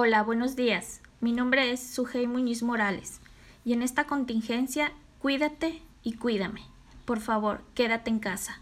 Hola, buenos días. Mi nombre es Sujei Muñiz Morales y en esta contingencia cuídate y cuídame. Por favor, quédate en casa.